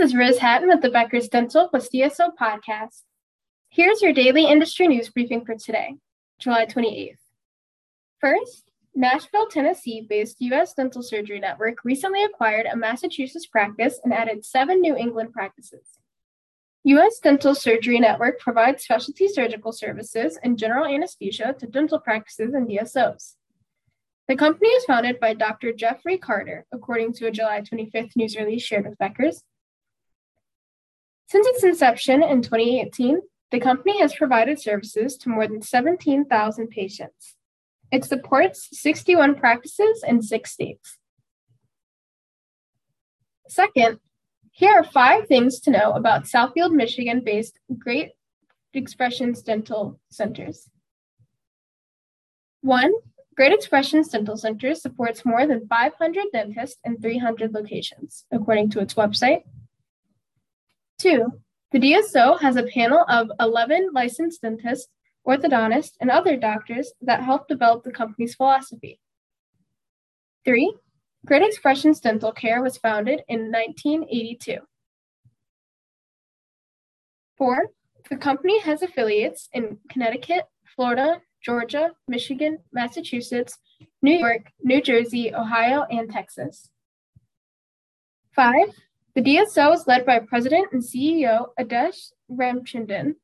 is Riz Hatton with the Becker's Dental plus DSO podcast. Here's your daily industry news briefing for today, July 28th. First, Nashville, Tennessee based U.S. Dental Surgery Network recently acquired a Massachusetts practice and added seven New England practices. U.S. Dental Surgery Network provides specialty surgical services and general anesthesia to dental practices and DSOs. The company is founded by Dr. Jeffrey Carter, according to a July 25th news release shared with Beckers. Since its inception in 2018, the company has provided services to more than 17,000 patients. It supports 61 practices in six states. Second, here are five things to know about Southfield, Michigan based Great Expressions Dental Centers. One, Great Expressions Dental Center supports more than 500 dentists in 300 locations, according to its website. Two, the DSO has a panel of 11 licensed dentists, orthodontists, and other doctors that help develop the company's philosophy. Three, Great Expressions Dental Care was founded in 1982. Four, the company has affiliates in Connecticut, Florida, Georgia, Michigan, Massachusetts, New York, New Jersey, Ohio, and Texas. Five, the DSO is led by President and CEO Adesh Ramchandran.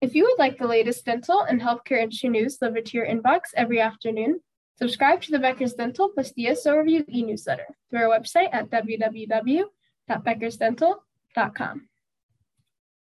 If you would like the latest dental and healthcare industry news delivered to your inbox every afternoon, subscribe to the Becker's Dental plus DSO Review e-newsletter through our website at www.beckersdental.com.